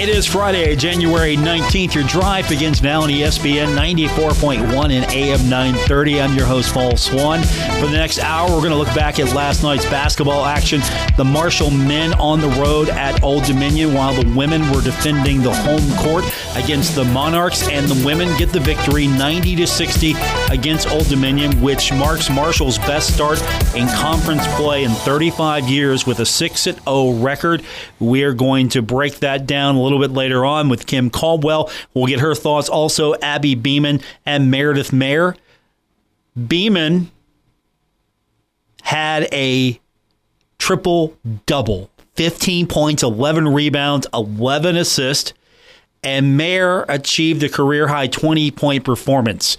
It is Friday, January 19th. Your drive begins now on ESPN 94.1 and AM 930. I'm your host, Paul Swann. For the next hour, we're going to look back at last night's basketball action. The Marshall men on the road at Old Dominion, while the women were defending the home court against the Monarchs, and the women get the victory 90 to 60 against Old Dominion, which marks Marshall's best start in conference play in 35 years with a 6 0 record. We are going to break that down little bit later on with Kim Caldwell. We'll get her thoughts. Also, Abby Beeman and Meredith Mayer. Beeman had a triple double 15 points, 11 rebounds, 11 assists, and Mayer achieved a career high 20 point performance.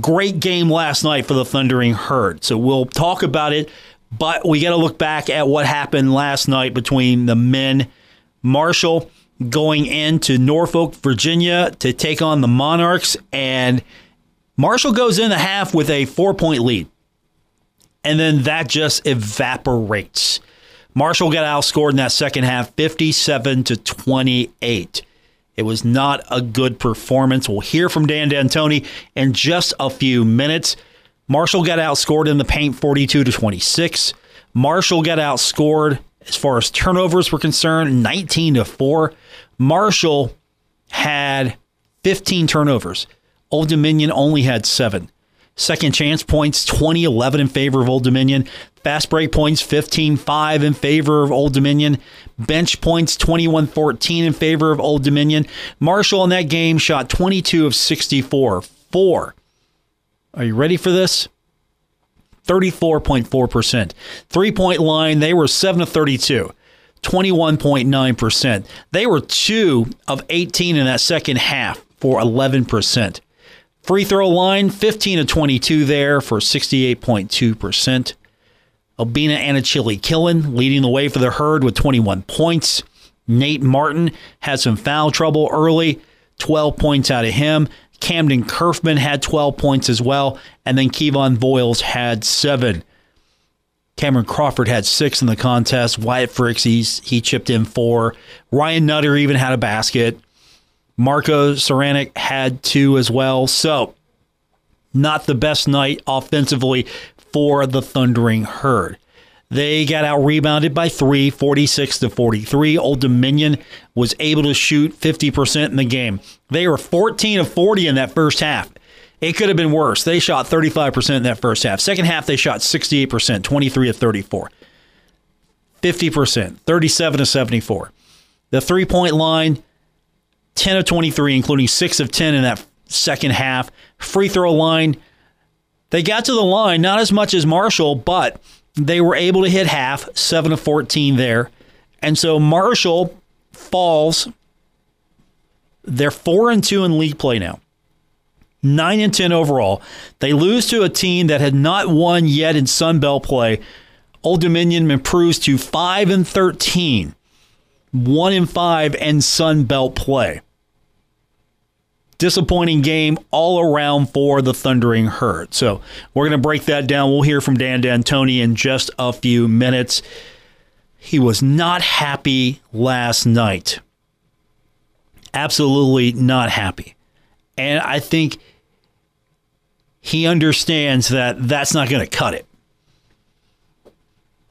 Great game last night for the Thundering Herd. So we'll talk about it, but we got to look back at what happened last night between the men. Marshall going into Norfolk, Virginia to take on the Monarchs. And Marshall goes in the half with a four point lead. And then that just evaporates. Marshall got outscored in that second half 57 to 28. It was not a good performance. We'll hear from Dan D'Antoni in just a few minutes. Marshall got outscored in the paint 42 to 26. Marshall got outscored as far as turnovers were concerned 19 to 4. Marshall had 15 turnovers. Old Dominion only had seven. Second chance points 20 11 in favor of Old Dominion. Fast break points 15 5 in favor of Old Dominion. Bench points 21 14 in favor of Old Dominion. Marshall in that game shot 22 of 64. Four. Are you ready for this? 34.4%. Three point line, they were 7 of 32. 21.9%. They were 2 of 18 in that second half for 11%. Free throw line, 15 of 22 there for 68.2%. Obinna Anochili-Killen leading the way for the herd with 21 points. Nate Martin had some foul trouble early, 12 points out of him. Kamdyn Curfman had 12 points as well, and then Kevon Voyles had seven. Cameron Crawford had six in the contest. Wyatt Fricks, he chipped in four. Ryan Nutter even had a basket. Marko Sarenac had two as well. So, not the best night offensively for the Thundering Herd. They got out rebounded by three, 46 to 43. Old Dominion was able to shoot 50% in the game. They were 14 of 40 in that first half. It could have been worse. They shot 35% in that first half. Second half, they shot 68%, 23 of 34. 50%, 37 to 74. The three point line, 10 of 23, including 6 of 10 in that second half. Free throw line, they got to the line, not as much as Marshall, but they were able to hit half, 7 of 14 there. And so Marshall falls. They're 4 and 2 in league play now. 9 and 10 overall. They lose to a team that had not won yet in Sun Belt play. Old Dominion improves to 5 and 13. 1 and 5 in Sun Belt play. Disappointing game all around for the Thundering Herd. So we're going to break that down. We'll hear from Dan D'Antoni in just a few minutes. He was not happy last night. Absolutely not happy. And I think he understands that that's not going to cut it.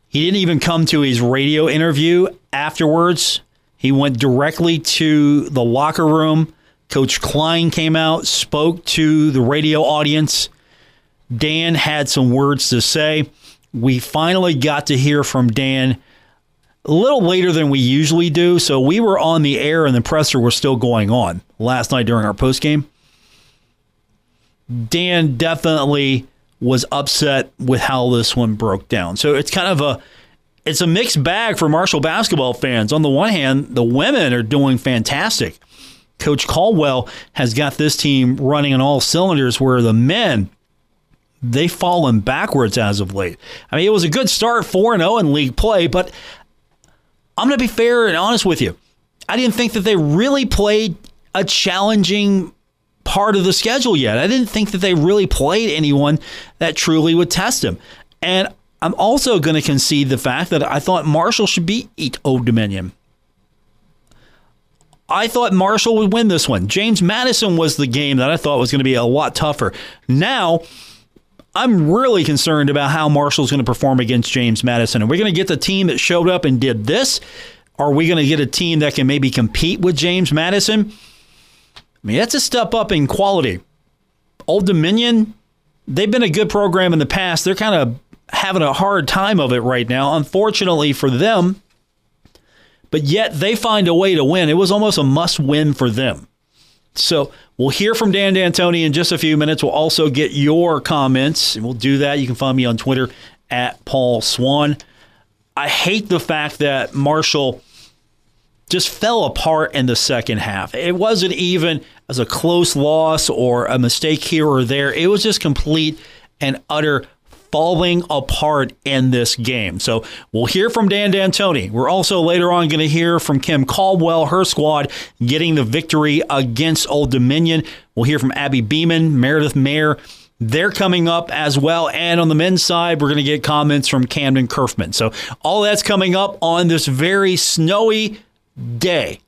He didn't even come to his radio interview afterwards. He went directly to the locker room. Coach Klein came out, spoke to the radio audience. Dan had some words to say. We finally got to hear from Dan a little later than we usually do. So we were on the air and the presser was still going on last night during our post game. Dan definitely was upset with how this one broke down. So it's kind of a it's a mixed bag for Marshall basketball fans. On the one hand, the women are doing fantastic. Coach Caldwell has got this team running on all cylinders, where the men they've fallen backwards as of late. I mean, it was a good start, 4 0 in league play, but I'm going to be fair and honest with you. I didn't think that they really played a challenging part of the schedule yet. I didn't think that they really played anyone that truly would test them. And I'm also going to concede the fact that I thought Marshall should beat Old Dominion. I thought Marshall would win this one. James Madison was the game that I thought was going to be a lot tougher. Now, I'm really concerned about how Marshall's going to perform against James Madison. Are we going to get the team that showed up and did this? Are we going to get a team that can maybe compete with James Madison? I mean, that's a step up in quality. Old Dominion, they've been a good program in the past. They're kind of having a hard time of it right now, unfortunately for them. But yet they find a way to win. It was almost a must win for them. So we'll hear from Dan D'Antoni in just a few minutes. We'll also get your comments, and we'll do that. You can find me on Twitter at Paul Swann. I hate the fact that Marshall just fell apart in the second half. It wasn't even as a close loss or a mistake here or there. It was just complete and utter falling apart in this game. So we'll hear from Dan D'Antoni. We're also later on going to hear from Kim Caldwell, her squad getting the victory against Old Dominion. We'll hear from Abby Beeman, Meredith Mayer. They're coming up as well. And on the men's side, we're going to get comments from Kamdyn Curfman. So all that's coming up on this very snowy day.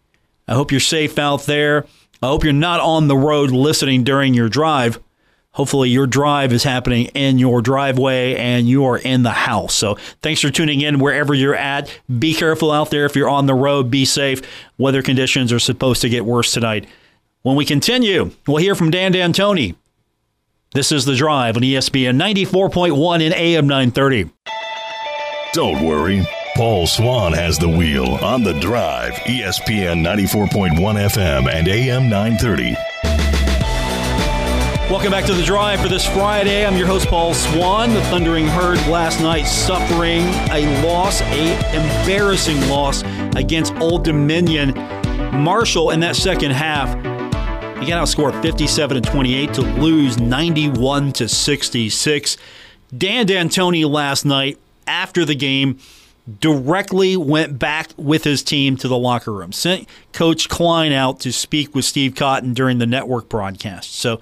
I hope you're safe out there. I hope you're not on the road listening during your drive hopefully your drive is happening in your driveway and you are in the house. So thanks for tuning in wherever you're at. Be careful out there if you're on the road. Be safe. Weather conditions are supposed to get worse tonight. When we continue, we'll hear from Dan D'Antoni. This is The Drive on ESPN 94.1 in AM 930. Don't worry. Paul Swann has the wheel on The Drive, ESPN 94.1 FM and AM 930. Welcome back to the drive for this Friday. I'm your host Paul Swann. The Thundering Herd last night suffering a loss, a embarrassing loss against Old Dominion. Marshall in that second half, he got outscored 57 to 28 to lose 91 to 66. Dan D'Antoni last night after the game directly went back with his team to the locker room. Sent Coach Klein out to speak with Steve Cotton during the network broadcast. So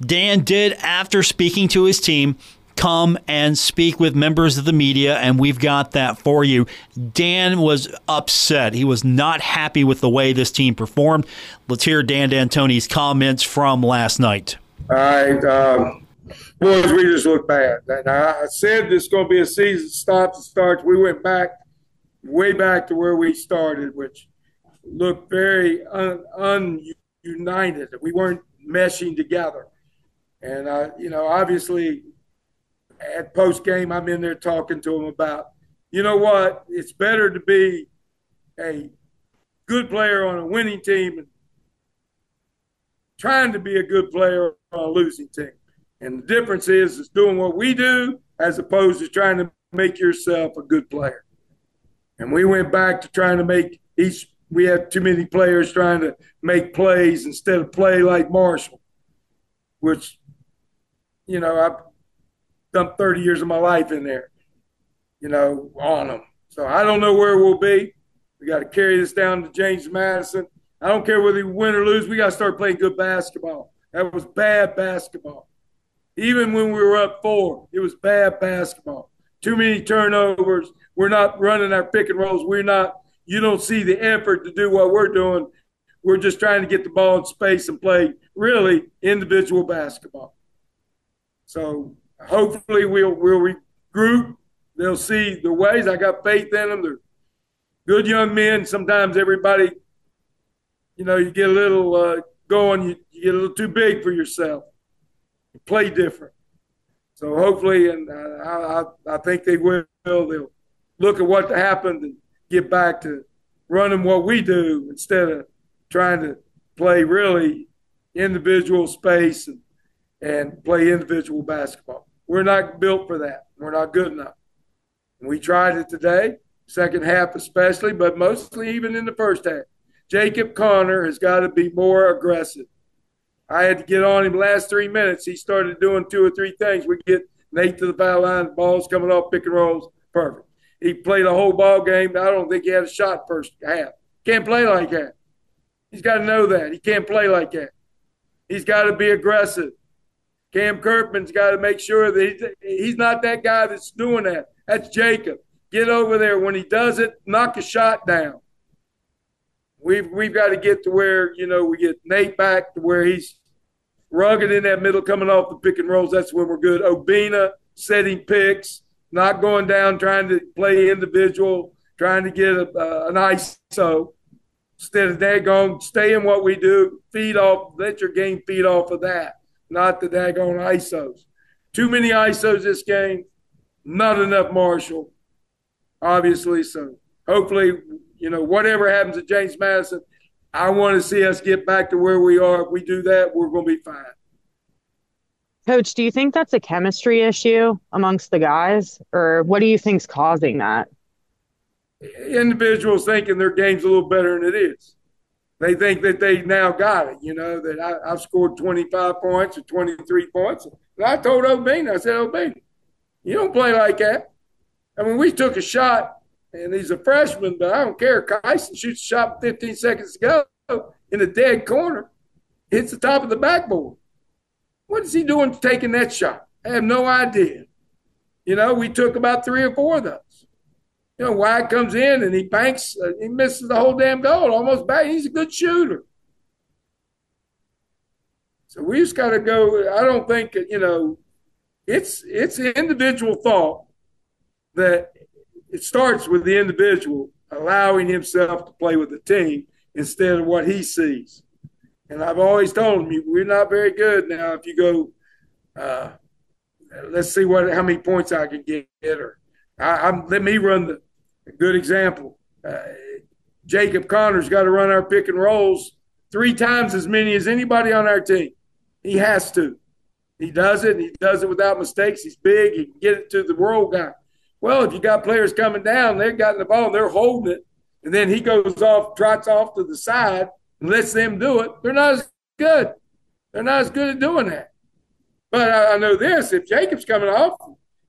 Dan did, after speaking to his team, come and speak with members of the media, and we've got that for you. Dan was upset. He was not happy with the way this team performed. Let's hear Dan D'Antoni's comments from last night. All right. Um, boys, we just look bad. I said this is going to be a season stops and starts. We went back, way back to where we started, which looked very un- ununited. We weren't meshing together. And I, you know, obviously at post game, I'm in there talking to him about, you know what, it's better to be a good player on a winning team and trying to be a good player on a losing team. And the difference is, is doing what we do as opposed to trying to make yourself a good player. And we went back to trying to make each. We had too many players trying to make plays instead of play like Marshall, which you know, I've done 30 years of my life in there, you know, on them. So I don't know where we'll be. We got to carry this down to James Madison. I don't care whether we win or lose. We got to start playing good basketball. That was bad basketball. Even when we were up four, it was bad basketball. Too many turnovers. We're not running our pick and rolls. We're not. You don't see the effort to do what we're doing. We're just trying to get the ball in space and play really individual basketball. So hopefully we'll we'll regroup. They'll see the ways. I got faith in them. They're good young men. Sometimes everybody, you know, you get a little uh, going. You, you, get a little too big for yourself. You play different. So hopefully, and uh, I, I think they will. They'll look at what happened and get back to running what we do instead of trying to play really individual space and and play individual basketball. We're not built for that. We're not good enough. We tried it today. second half especially, but mostly even in the first half. Jacob Connor has got to be more aggressive. I had to get on him last three minutes. He started doing two or three things. We get Nate to the foul line, balls coming off pick and rolls, perfect. He played a whole ball game. I don't think he had a shot first half. Can't play like that. He's got to know that. He can't play like that. He's got to be aggressive. Cam Curfman's got to make sure that he's, not that guy that's doing that. That's Jacob. Get over there. When he does it, knock a shot down. We've we've got to get to where you know we get Nate back to where he's rugged in that middle, coming off the pick and rolls. That's when we're good. Obinna setting picks, not going down trying to play individual, trying to get a, uh, an ISO. Instead of daggone, stay in what we do, feed off, let your game feed off of that, not the daggone ISOs. Too many ISOs this game, not enough Marshall, obviously. So hopefully, you know, whatever happens to James Madison, I want to see us get back to where we are. If we do that, we're going to be fine. Coach, do you think that's a chemistry issue amongst the guys, or what do you think's causing that? individuals thinking their game's a little better than it is. They think that they now got it, you know, that I, have scored 25 points or 23 points. And I told Obinna, I said, Obinna, you don't play like that. I mean, we took a shot, and he's a freshman, but I don't care. Kyson shoots a shot 15 seconds ago in the dead corner, hits the top of the backboard. What is he doing taking that shot? I have no idea. You know, we took about three or four of those you know, Wyatt comes in and he banks, uh, he misses the whole damn goal, almost back. He's a good shooter. So we just got to go. I don't think you know, it's it's individual thought that it starts with the individual allowing himself to play with the team instead of what he sees. And I've always told him, we're not very good now. If you go, uh, let's see what how many points I can get, or I, am let me run the a good example. Uh, Jacob Connor's got to run our pick and rolls three times as many as anybody on our team. He has to. He does it. He does it without mistakes. He's big. He can get it to the world guy. Well, if you got players coming down, they've gotten the ball, they're holding it, and then he goes off, trots off to the side, and lets them do it. They're not as good. They're not as good at doing that. But I, I know this: if Jacob's coming off,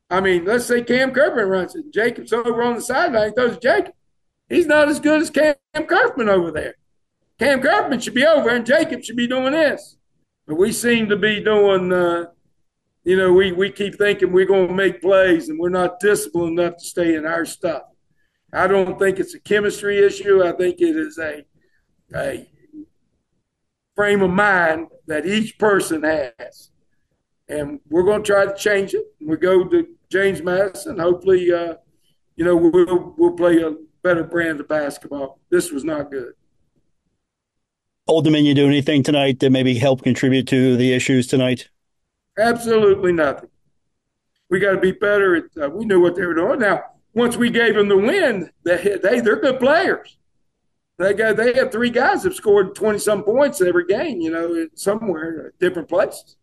I mean, let's say Cam Curfman runs it. Jacob's over on the sideline, He throws Jacob. He's not as good as Cam Curfman over there. Cam Curfman should be over, and Jacob should be doing this. But we seem to be doing, uh, you know, we, we keep thinking we're going to make plays, and we're not disciplined enough to stay in our stuff. I don't think it's a chemistry issue. I think it is a, a frame of mind that each person has. And we're going to try to change it. We go to James Madison. Hopefully, uh, you know, we'll we'll play a better brand of basketball. This was not good. Old Dominion do anything tonight that maybe help contribute to the issues tonight? Absolutely nothing. We got to be better. At, uh, we knew what they were doing. Now, once we gave them the win, they, they they're good players. They got they have three guys that scored twenty some points every game. You know, somewhere different places.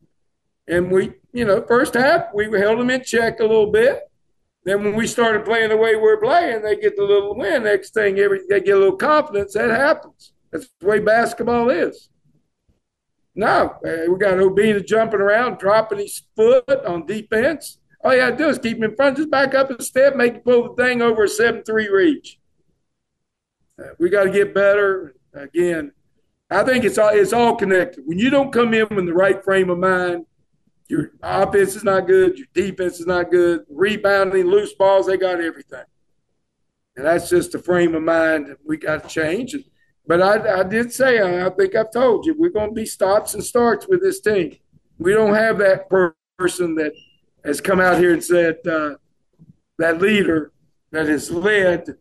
And we, you know, first half, we held them in check a little bit. Then when we started playing the way we're playing, they get the little win. Next thing, every they get a little confidence. That happens. That's the way basketball is. No, uh, we got Obinna jumping around, dropping his foot on defense. All you got to do is keep him in front, just back up a step, make him pull the thing over a 7 3 reach. Uh, we got to get better. Again, I think it's all, it's all connected. When you don't come in with the right frame of mind, your offense is not good. Your defense is not good. Rebounding, loose balls, they got everything. And that's just a frame of mind that we got to change. But I, I did say, I think I've told you, we're going to be stops and starts with this team. We don't have that person that has come out here and said uh, that leader that has led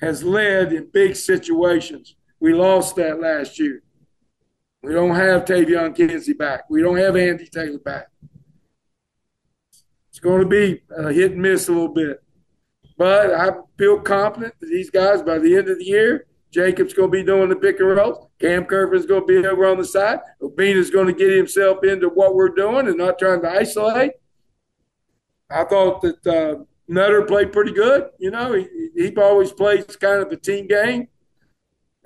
has led in big situations. We lost that last year. We don't have Taevion Kinsey back. We don't have Andy Taylor back. It's going to be a hit and miss a little bit. But I feel confident that these guys, by the end of the year, Jacob's going to be doing the pick and rolls. Cam is going to be over on the side. is going to get himself into what we're doing and not trying to isolate. I thought that uh, Nutter played pretty good. You know, he, he always plays kind of a team game.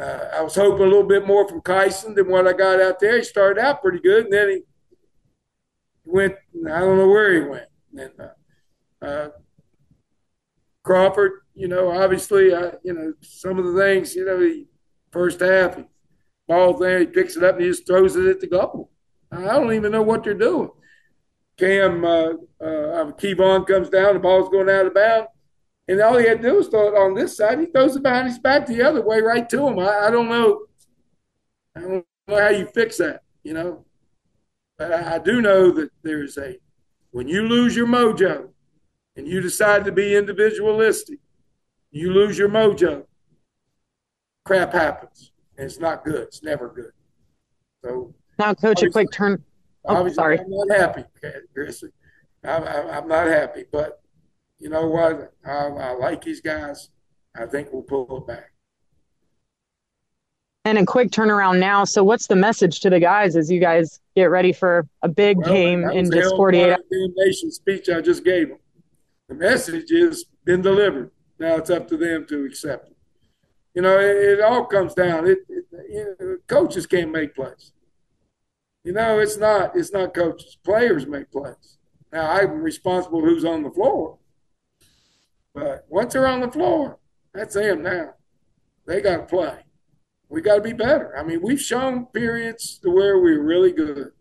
Uh, I was hoping a little bit more from Kyson than what I got out there. He started out pretty good, and then he went. I don't know where he went. And uh, uh, Crawford, you know, obviously, uh, you know, some of the things, you know, he first half, he ball there, he picks it up and he just throws it at the goal. I don't even know what they're doing. Cam uh, uh, Kevon comes down, the ball's going out of bounds, and all he had to do was throw it on this side. He throws it behind his back the other way, right to him. I, I don't know. I don't know how you fix that, you know. But I, I do know that there's a when you lose your mojo and you decide to be individualistic, you lose your mojo. Crap happens, and it's not good. It's never good. So now, coach, a quick turn. Oh, sorry. I'm not happy, Chris. I'm, I'm, not happy, but you know what? I, I like these guys. I think we'll pull it back. And a quick turnaround now. So, what's the message to the guys as you guys get ready for a big well, game in just 48 hours? The nation speech I just gave them. The message has been delivered. Now it's up to them to accept it. You know, it, it all comes down. It, it you know, coaches can't make plays. You know, it's not it's not coaches. Players make plays. Now I'm responsible who's on the floor. But once they're on the floor, that's them now. They got to play. We got to be better. I mean, we've shown periods to where we're really good.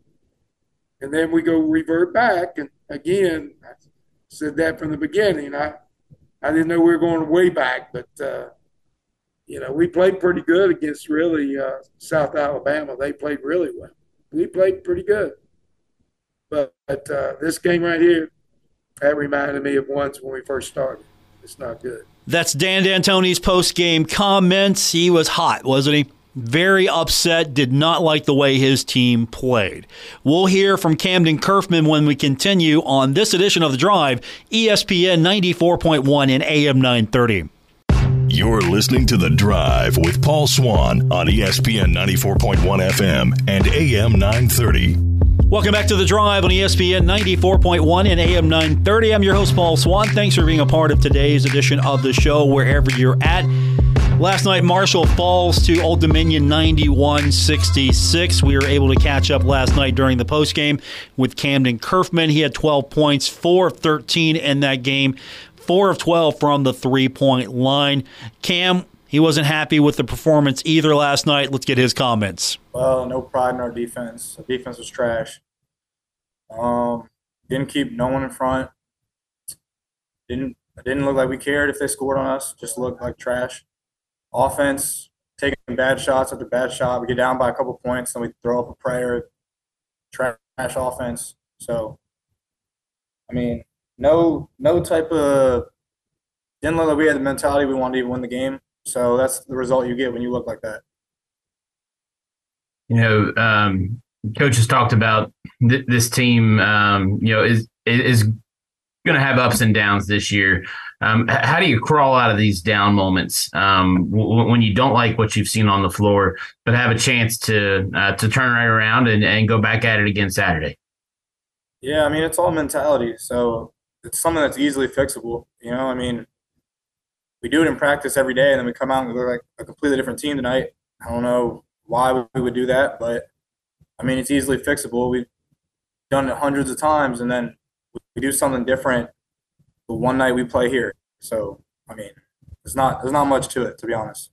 And then we go revert back. And again, I said that from the beginning. I, I didn't know we were going way back, but, uh, you know, we played pretty good against really uh, South Alabama. They played really well we played pretty good. But, but uh, this game right here, that reminded me of once when we first started. It's not good. That's Dan D'Antoni's post game comments. He was hot, wasn't he? Very upset, did not like the way his team played. We'll hear from Kamdyn Curfman when we continue on this edition of The Drive, ESPN 94.1 and AM 930. You're listening to The Drive with Paul Swann on ESPN 94.1 FM and AM 930. Welcome back to The Drive on ESPN 94.1 and AM 930. I'm your host, Paul Swann. Thanks for being a part of today's edition of the show, wherever you're at. Last night, Marshall falls to Old Dominion 91 66. We were able to catch up last night during the postgame with Kamdyn Curfman. He had 12 points, 4 of 13 in that game four of 12 from the three point line. Cam, he wasn't happy with the performance either last night. Let's get his comments. Well, no pride in our defense. The defense was trash. Um, didn't keep no one in front. Didn't didn't look like we cared if they scored on us. Just looked like trash. Offense taking bad shots after bad shot. We get down by a couple points, then we throw up a prayer. Trash offense. So, I mean, no no type of didn't look like we had the mentality we wanted to win the game. So that's the result you get when you look like that. You know, um, coach has talked about th- this team. Um, you know, is is going to have ups and downs this year. Um, how do you crawl out of these down moments um, w- when you don't like what you've seen on the floor, but have a chance to uh, to turn right around and, and go back at it again Saturday? Yeah, I mean it's all mentality. So it's something that's easily fixable. You know, I mean, we do it in practice every day, and then we come out and we look like a completely different team tonight. I don't know why we would do that, but I mean, it's easily fixable. We've done it hundreds of times, and then we do something different. But one night we play here, so I mean, there's not there's not much to it, to be honest.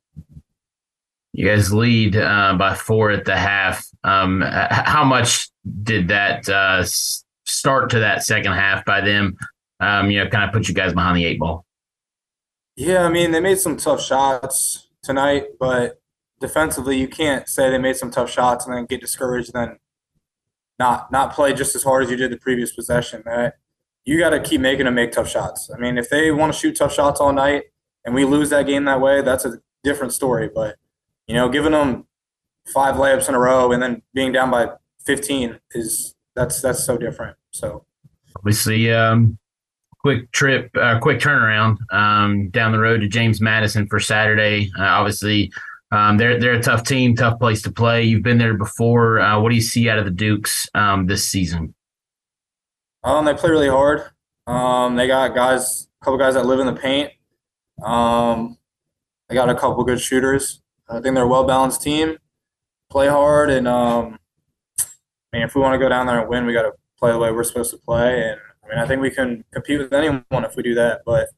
You guys lead uh, by four at the half. Um, how much did that uh, start to that second half by them um, you know, kind of put you guys behind the eight ball? Yeah, I mean, they made some tough shots tonight, but defensively, you can't say they made some tough shots and then get discouraged and then not not play just as hard as you did the previous possession. Right? You got to keep making them make tough shots. I mean, if they want to shoot tough shots all night and we lose that game that way, that's a different story. But you know, giving them five layups in a row and then being down by 15 is that's that's so different. So obviously, um, quick trip, uh, quick turnaround um, down the road to James Madison for Saturday. Uh, obviously, um, they're they're a tough team, tough place to play. You've been there before. Uh, what do you see out of the Dukes um, this season? Um, they play really hard. Um, they got guys a couple guys that live in the paint. Um, I got a couple good shooters. I think they're a well balanced team. Play hard, and um, I mean, if we want to go down there and win, we got to play the way we're supposed to play. And I mean, I think we can compete with anyone if we do that, but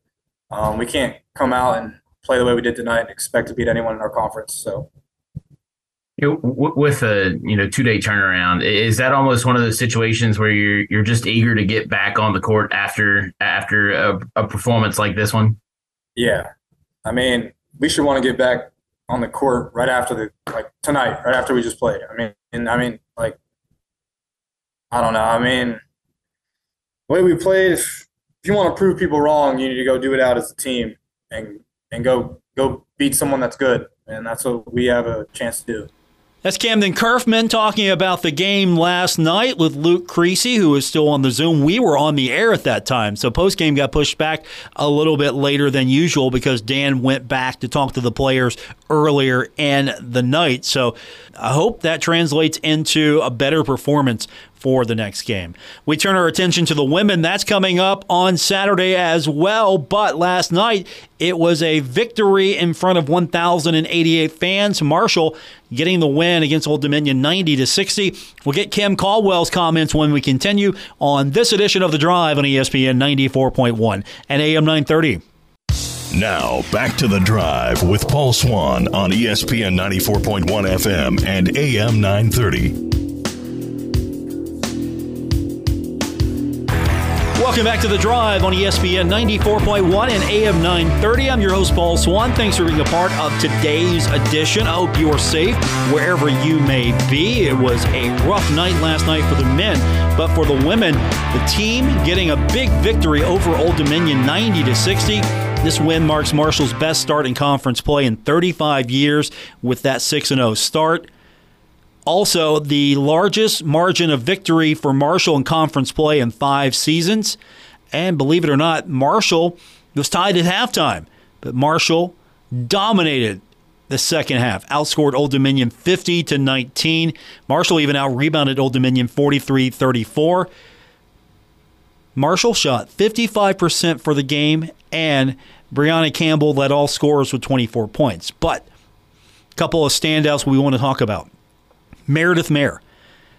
um, we can't come out and play the way we did tonight and expect to beat anyone in our conference. So. You know, with a you know two day turnaround, is that almost one of those situations where you're you're just eager to get back on the court after after a, a performance like this one? Yeah, I mean, we should want to get back on the court right after the like tonight, right after we just played. I mean, and I mean, like, I don't know. I mean, the way we played, if, you want to prove people wrong, you need to go do it out as a team and and go go beat someone that's good, and that's what we have a chance to do. That's Kamdyn Curfman talking about the game last night with Luke Creasy, who is still on the Zoom. We were on the air at that time, so post game got pushed back a little bit later than usual because Dan went back to talk to the players earlier in the night. So I hope that translates into a better performance for the next game. We turn our attention to the women. That's coming up on Saturday as well. But last night, it was a victory in front of 1,088 fans. Marshall getting the win against Old Dominion 90 to 60. We'll get Kim Caldwell's comments when we continue on this edition of The Drive on ESPN 94.1 and AM 930. Now, back to the drive with Paul Swann on ESPN 94.1 FM and AM 930. Welcome back to the drive on ESPN 94.1 and AM 930. I'm your host, Paul Swann. Thanks for being a part of today's edition. I hope you're safe wherever you may be. It was a rough night last night for the men, but for the women, the team getting a big victory over Old Dominion 90 to 60. This win marks Marshall's best start in conference play in 35 years with that 6 0 start. Also, the largest margin of victory for Marshall in conference play in five seasons. And believe it or not, Marshall was tied at halftime, but Marshall dominated the second half, outscored Old Dominion 50 to 19. Marshall even out rebounded Old Dominion 43 34. Marshall shot 55% for the game, and Brianna Campbell led all scorers with 24 points. But a couple of standouts we want to talk about. Meredith Mayer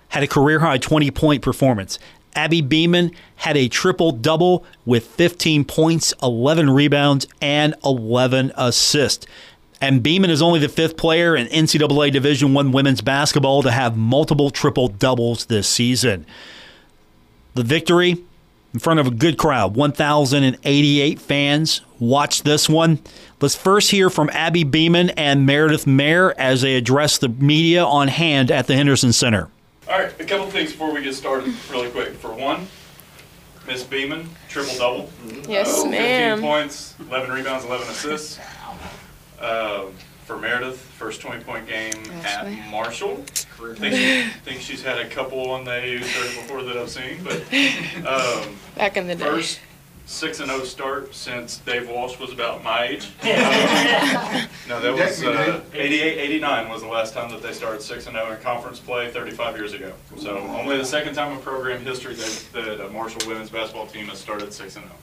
had a career high 20 point performance. Abby Beeman had a triple double with 15 points, 11 rebounds, and 11 assists. And Beeman is only the fifth player in NCAA Division One women's basketball to have multiple triple doubles this season. The victory in front of a good crowd, 1,088 fans watched this one. Let's first hear from Abby Beeman and Meredith Mayer as they address the media on hand at the Henderson Center. All right, a couple things before we get started, really quick. For one, Miss Beeman, triple double. Yes, uh, 15 points, 11 rebounds, 11 assists. Uh, for Meredith, first 20 point game Yes, at ma'am. Marshall. Think, she, think she's had a couple on the AU circuit before that I've seen, but um, Back in the day. first 6 and 0 start since Dave Walsh was about my age. no, that was uh, 88, 89 was the last time that they started 6 and 0 in conference play 35 years ago. So only the second time in program history that, that a Marshall women's basketball team has started 6 and 0.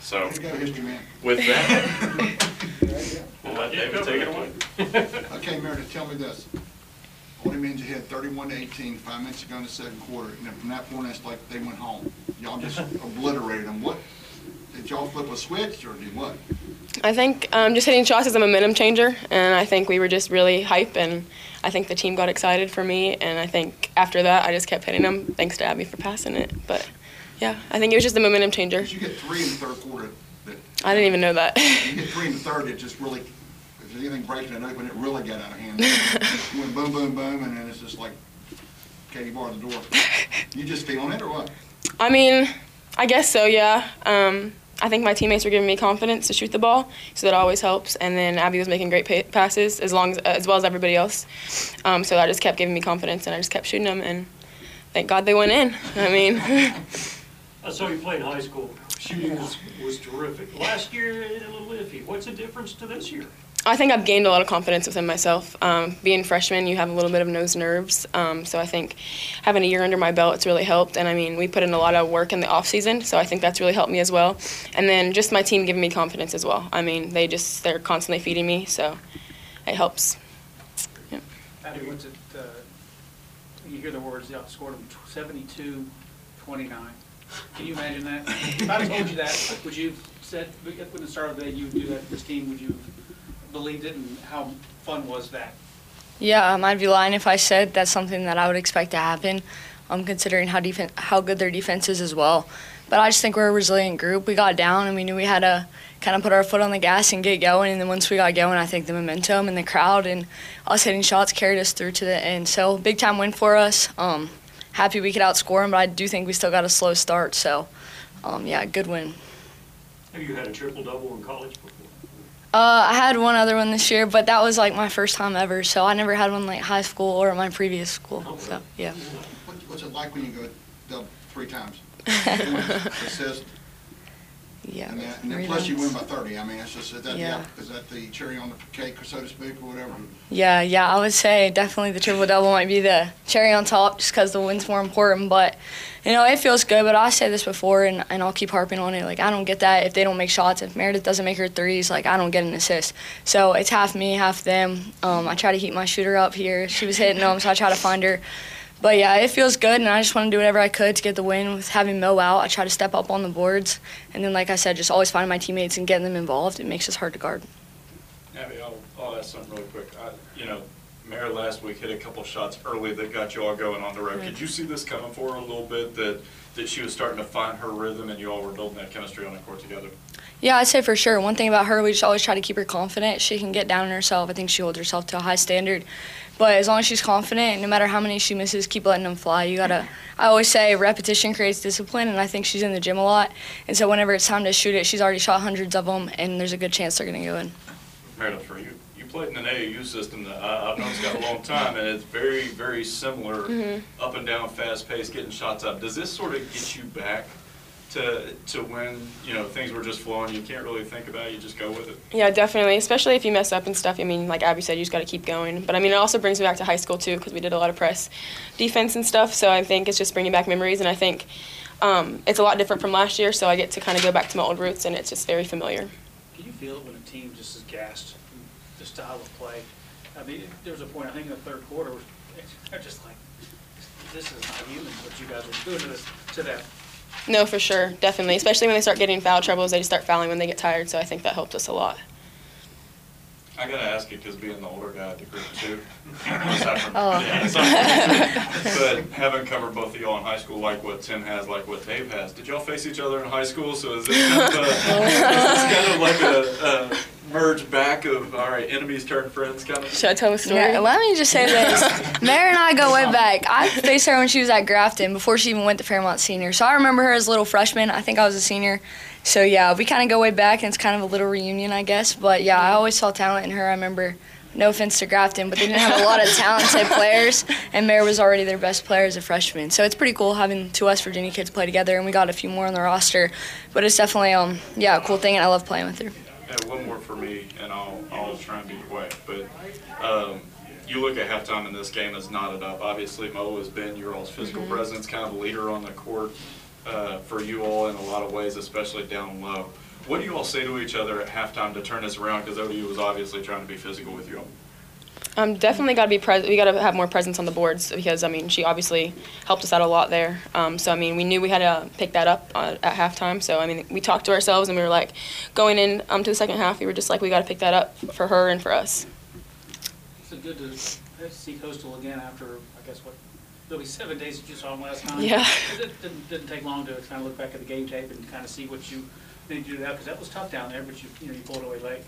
So with that, we'll let David take it away. Okay, Meredith, tell me this. Only means you had thirty-one to 18, five minutes ago in the second quarter, and then from that point, it's like they went home. Y'all just obliterated them. What, did y'all flip a switch, or did what? I think um, just hitting shots is a momentum changer, and I think we were just really hype, and I think the team got excited for me, and I think after that, I just kept hitting them. Thanks to Abby for passing it, but yeah, I think it was just a momentum changer. Did you get three in the third quarter that, I didn't even know that. you get three in the third it just really, if there's anything breaking it open, it really got out of hand. You went boom, boom, boom, and then it's just like Katie bar the door. You just feeling it, or what? I mean, I guess so, yeah. Um, I think my teammates were giving me confidence to shoot the ball, so that always helps. And then Abby was making great pa- passes as long as, as well as everybody else. Um, so that just kept giving me confidence, and I just kept shooting them. And thank God they went in. I mean, I saw you play in high school. Shooting was, was terrific. Last year, a little iffy. What's the difference to this year? I think I've gained a lot of confidence within myself. Um, being freshman, you have a little bit of nose nerves, um, so I think having a year under my belt, it's really helped. And I mean, we put in a lot of work in the off season, so I think that's really helped me as well. And then just my team giving me confidence as well. I mean, they just they're constantly feeding me, so it helps. Yeah. Abby, what's it, uh, you hear the words, you outscored them 72, 29. Can you imagine that? If I told you that, would you said, when the start of the day, you would do that to this team, would you believed it and how fun was that? Yeah, um, I'd be lying if I said that's something that I would expect to happen, um, considering how defen- how good their defense is as well. But I just think we're a resilient group. We got down and we knew we had to kind of put our foot on the gas and get going. And then once we got going, I think the momentum and the crowd and us hitting shots carried us through to the end. So big time win for us. Um, happy we could outscore them, but I do think we still got a slow start. So um, yeah, good win. Have you had a triple double in college before? Uh, I had one other one this year, but that was like my first time ever. So I never had one like high school or my previous school. Oh, So yeah. What- What's it like when you go three times? Assist, Yeah. and then, and then plus you win by thirty, I mean, it's just, is that, Yeah. the- is that the cherry on the cake, so to speak, or whatever? Yeah, yeah, I would say definitely the triple double might be the cherry on top just because the win's more important. But, you know, it feels good. But I said this before and, and I'll keep harping on it. Like, I don't get that if they don't make shots. If Meredith doesn't make her threes, like, I don't get an assist. So it's half me, half them. Um, I try to heat my shooter up here. She was hitting them, so I try to find her. But yeah, it feels good, and I just want to do whatever I could to get the win. With having Mo out, I try to step up on the boards, and then, like I said, just always finding my teammates and getting them involved. It makes us hard to guard. Abby, I'll, I'll ask something really quick. I, you know, Mary last week hit a couple shots early that got you all going on the road. Right. Could you see this coming for her a little bit, that, that she was starting to find her rhythm and you all were building that chemistry on the court together? Yeah, I'd say for sure. One thing about her, we just always try to keep her confident. She can get down on herself. I think she holds herself to a high standard. But as long as she's confident, no matter how many she misses, keep letting them fly. You gotta. I always say repetition creates discipline, and I think she's in the gym a lot. And so whenever it's time to shoot it, she's already shot hundreds of them, and there's a good chance they're gonna go in. Meredith, for you, you played in an AAU system that I, I've known it's got a long time, and it's very, very similar, Mhm. up and down, fast pace, getting shots up. Does this sort of get you back to to when you know things were just flowing? You can't really think about it; you just go with it. Yeah, definitely. Especially if you mess up and stuff. I mean, like Abby said, you just got to keep going. But I mean, it also brings me back to high school too, because we did a lot of press defense and stuff. So I think it's just bringing back memories, and I think um, it's a lot different from last year. So I get to kind of go back to my old roots, and it's just very familiar. Can you feel it when a team just is gassed, the style of play? I mean, there was a point, I think in the third quarter, where they're just like, this is not human, what you guys are doing to this, to them. No, for sure, definitely. Especially when they start getting foul troubles, they just start fouling when they get tired. So I think that helped us a lot. I gotta ask you because being the older guy of the group too. from- Oh. yeah, aside from- but having covered both of y'all in high school, like what Tim has, like what Dave has, did y'all face each other in high school? So is this kind of, a, is this kind of like a, a merge back of all right, enemies turn friends kind of? Should I tell the story? Yeah, let me just say this. Mary and I go way back. I faced her when she was at Grafton before she even went to Fairmont Senior. So I remember her as a little freshman. I think I was a senior. So yeah, we kind of go way back, and it's kind of a little reunion, I guess. But yeah, I always saw talent in her. I remember, no offense to Grafton, but they didn't have a lot of talented players, and Mary was already their best player as a freshman. So it's pretty cool having two West Virginia kids play together, and we got a few more on the roster. But it's definitely um yeah a cool thing, and I love playing with her. Yeah, one more for me, and I'll, I'll try and be quick. But um, you look at halftime in this game as knotted up. Obviously, Mo has been your all's physical Mm-hmm. presence, kind of a leader on the court uh, for you all in a lot of ways, especially down low. What do you all say to each other at halftime to turn this around? Because ODU was obviously trying to be physical with you all. Um, definitely got to be pres. We got to have more presence on the boards because I mean she obviously helped us out a lot there. Um, so I mean we knew we had to pick that up uh, at halftime. So I mean we talked to ourselves and we were like, going in um, to the second half, we were just like we got to pick that up for her and for us. It's good to see Coastal again after, I guess, what, it'll be seven days that you saw him last time. Yeah. It didn't, didn't take long to kind of look back at the game tape and kind of see what you need to do now, because that was tough down there, but you, you know, you pulled away late.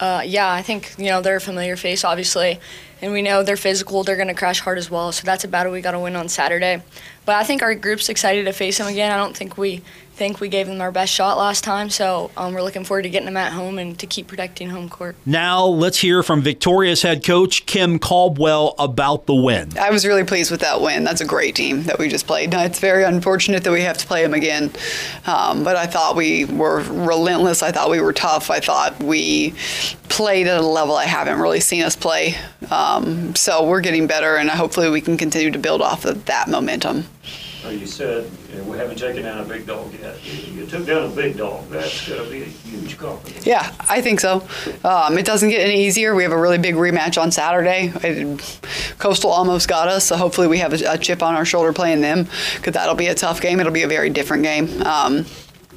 Uh, yeah, I think you know they're a familiar face, obviously, and we know they're physical. They're going to crash hard as well, so that's a battle we got to win on Saturday. But I think our group's excited to face them again. I don't think we think we gave them our best shot last time. So um, we're looking forward to getting them at home and to keep protecting home court. Now let's hear from Victoria's head coach Kim Caldwell about the win. I was really pleased with that win. That's a great team that we just played. It's very unfortunate that we have to play them again, um, but I thought we were relentless. I thought we were tough. I thought we played at a level I haven't really seen us play. Um, so we're getting better, and hopefully we can continue to build off of that momentum. Well, you said you know, we haven't taken down a big dog yet. You, took down a big dog. That's going to be a huge accomplishment. Yeah, I think so. Um, it doesn't get any easier. We have a really big rematch on Saturday. It, Coastal almost got us, so hopefully we have a, a chip on our shoulder playing them because that'll be a tough game. It'll be a very different game. Um,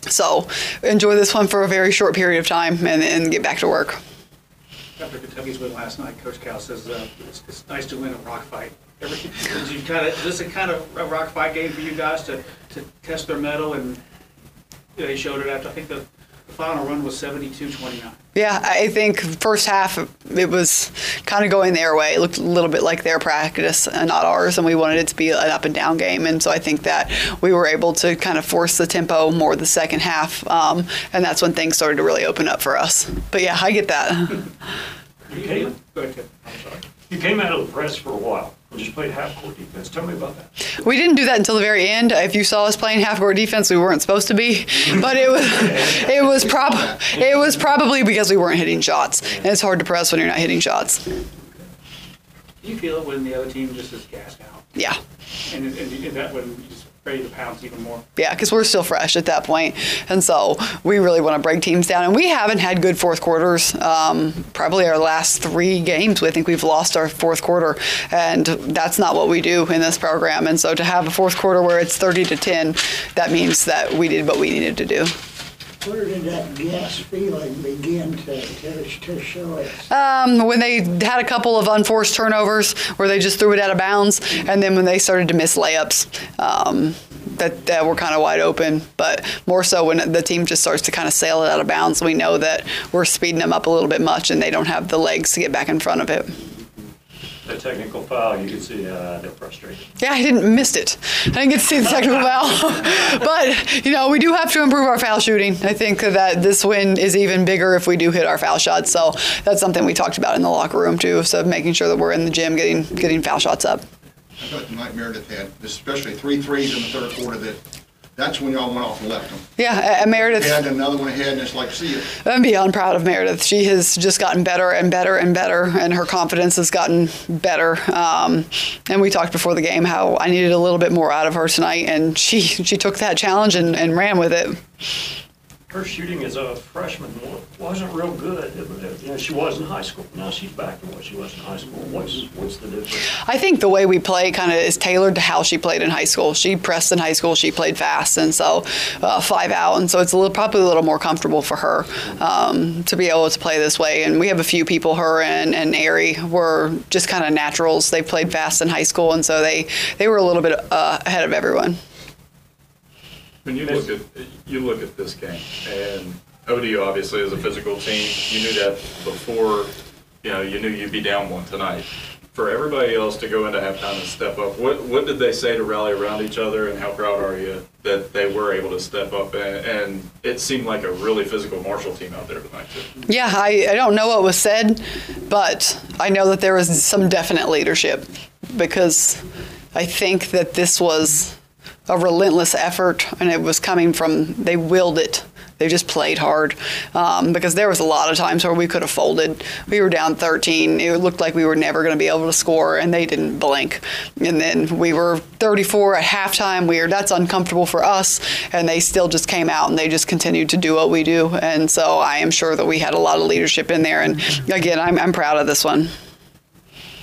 so enjoy this one for a very short period of time and, and get back to work. After Kentucky's win last night, Coach Cal says uh, it's, it's nice to win a rock fight. Every, you kind of, is this a kind of a rock fight game for you guys to, to test their mettle? And they showed it after, I think the final run was 72 29. Yeah, I think first half it was kind of going their way. It looked a little bit like their practice and not ours, and we wanted it to be an up and down game. And so I think that we were able to kind of force the tempo more the second half, um, and that's when things started to really open up for us. But yeah, I get that. You came, you came out of the press for a while and just played half court defense. Tell me about that. We didn't do that until the very end. If you saw us playing half court defense, we weren't supposed to be, mm-hmm. but it was it was prob it was probably because we weren't hitting shots, and it's hard to press when you're not hitting shots. Do you feel it when the other team just is gassed out? Yeah. And, and, and that when you just ready to pounce even more? Yeah, because we're still fresh at that point, and so we really want to break teams down. And we haven't had good fourth quarters. Um, probably our last three games, we think we've lost our fourth quarter, and that's not what we do in this program. And so to have a fourth quarter where it's 30 to 10, that means that we did what we needed to do. Where did that gas feeling begin to, to, to show us? Um, when they had a couple of unforced turnovers where they just threw it out of bounds, and then when they started to miss layups. Um, that, that were kind of wide open, but more so when the team just starts to kind of sail it out of bounds, we know that we're speeding them up a little bit much and they don't have the legs to get back in front of it. The technical foul, you can see uh, they're frustrated. Yeah, I didn't missed it. I didn't get to see the technical foul, but you know we do have to improve our foul shooting. I think that this win is even bigger if we do hit our foul shots. So that's something we talked about in the locker room too. So making sure that we're in the gym getting getting foul shots up. I thought tonight Meredith had, especially three threes in the third quarter, that that's when y'all went off and left them. Yeah, uh, Meredith. And another one ahead, and it's like, see you. I'm beyond proud of Meredith. She has just gotten better and better and better, and her confidence has gotten better. Um, and we talked before the game how I needed a little bit more out of her tonight, and she she took that challenge and, and ran with it. Her shooting as a freshman wasn't real good. You know, she was in high school. Now she's back to what she was in high school. What's what's the difference? I think the way we play kind of is tailored to how she played in high school. She pressed in high school. She played fast, and so uh, five out, and so it's a little probably a little more comfortable for her um, to be able to play this way. And we have a few people. Her and and Ari were just kind of naturals. They played fast in high school, and so they they were a little bit uh, ahead of everyone. When you look at you look at this game, and ODU obviously is a physical team. You knew that before. You know, you knew you'd be down one tonight. For everybody else to go into halftime and step up, what what did they say to rally around each other, and how proud are you that they were able to step up? And, and it seemed like a really physical Marshall team out there tonight too. Yeah, I, I don't know what was said, but I know that there was some definite leadership because I think that this was a relentless effort, and it was coming from they willed it. They just played hard um, because there was a lot of times where we could have folded. We were down 13. It looked like we were never going to be able to score, and they didn't blink. And then we were 34 at halftime. We were that's uncomfortable for us, and they still just came out and they just continued to do what we do. And so I am sure that we had a lot of leadership in there. And again, I'm, I'm proud of this one.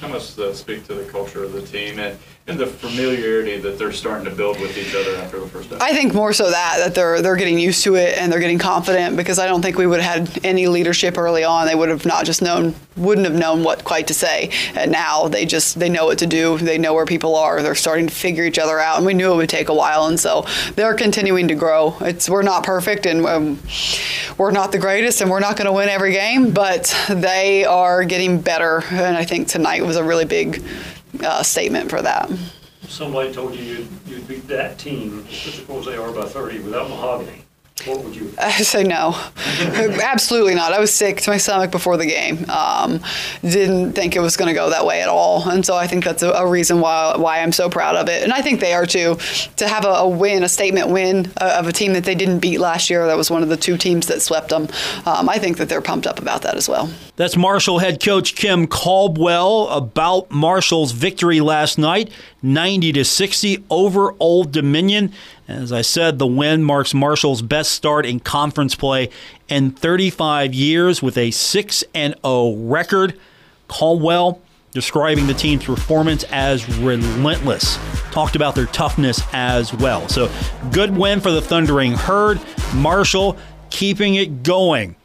How much does that speak to the culture of the team and, and the familiarity that they're starting to build with each other after the first half? I think more so that that they're they're getting used to it and they're getting confident because I don't think we would have had any leadership early on. They would have not just known wouldn't have known what quite to say. And now they just they know what to do. They know where people are. They're starting to figure each other out. And we knew it would take a while. And so they're continuing to grow. It's we're not perfect and um, we're not the greatest and we're not going to win every game, but they are getting better. And I think tonight was a really big uh, statement for that. somebody told you you'd, you'd beat that team, as they are by 30, without Mahogany, what would you? I say no, absolutely not. I was sick to my stomach before the game. Um, didn't think it was going to go that way at all, and so I think that's a, a, reason why why I'm so proud of it, and I think they are too. To have a, a win, a statement win uh, of a team that they didn't beat last year, that was one of the two teams that swept them. Um, I think that they're pumped up about that as well. That's Marshall head coach Kim Caldwell about Marshall's victory last night, 90 to 60 over Old Dominion. As I said, the win marks Marshall's best start in conference play in 35 years with a 6 0 record. Caldwell describing the team's performance as relentless. Talked about their toughness as well. So, good win for the Thundering Herd. Marshall keeping it going.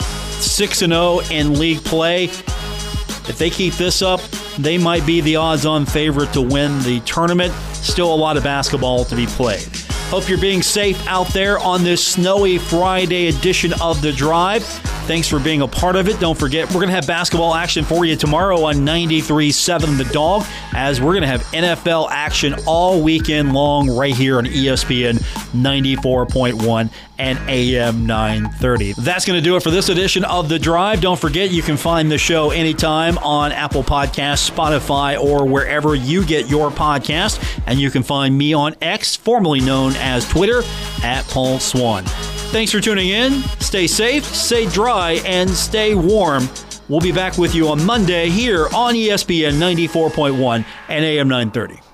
6 0 in league play. If they keep this up, they might be the odds on favorite to win the tournament. Still a lot of basketball to be played. Hope you're being safe out there on this snowy Friday edition of The Drive. Thanks for being a part of it. Don't forget, we're going to have basketball action for you tomorrow on 93.7 The Dog, as we're going to have NFL action all weekend long right here on ESPN 94.1 and AM 930. That's going to do it for this edition of The Drive. Don't forget, you can find the show anytime on Apple Podcasts, Spotify, or wherever you get your podcast. And you can find me on X, formerly known as Twitter, at Paul Swann. Thanks for tuning in. Stay safe, stay dry, and stay warm. We'll be back with you on Monday here on ESPN 94.1 and AM 930.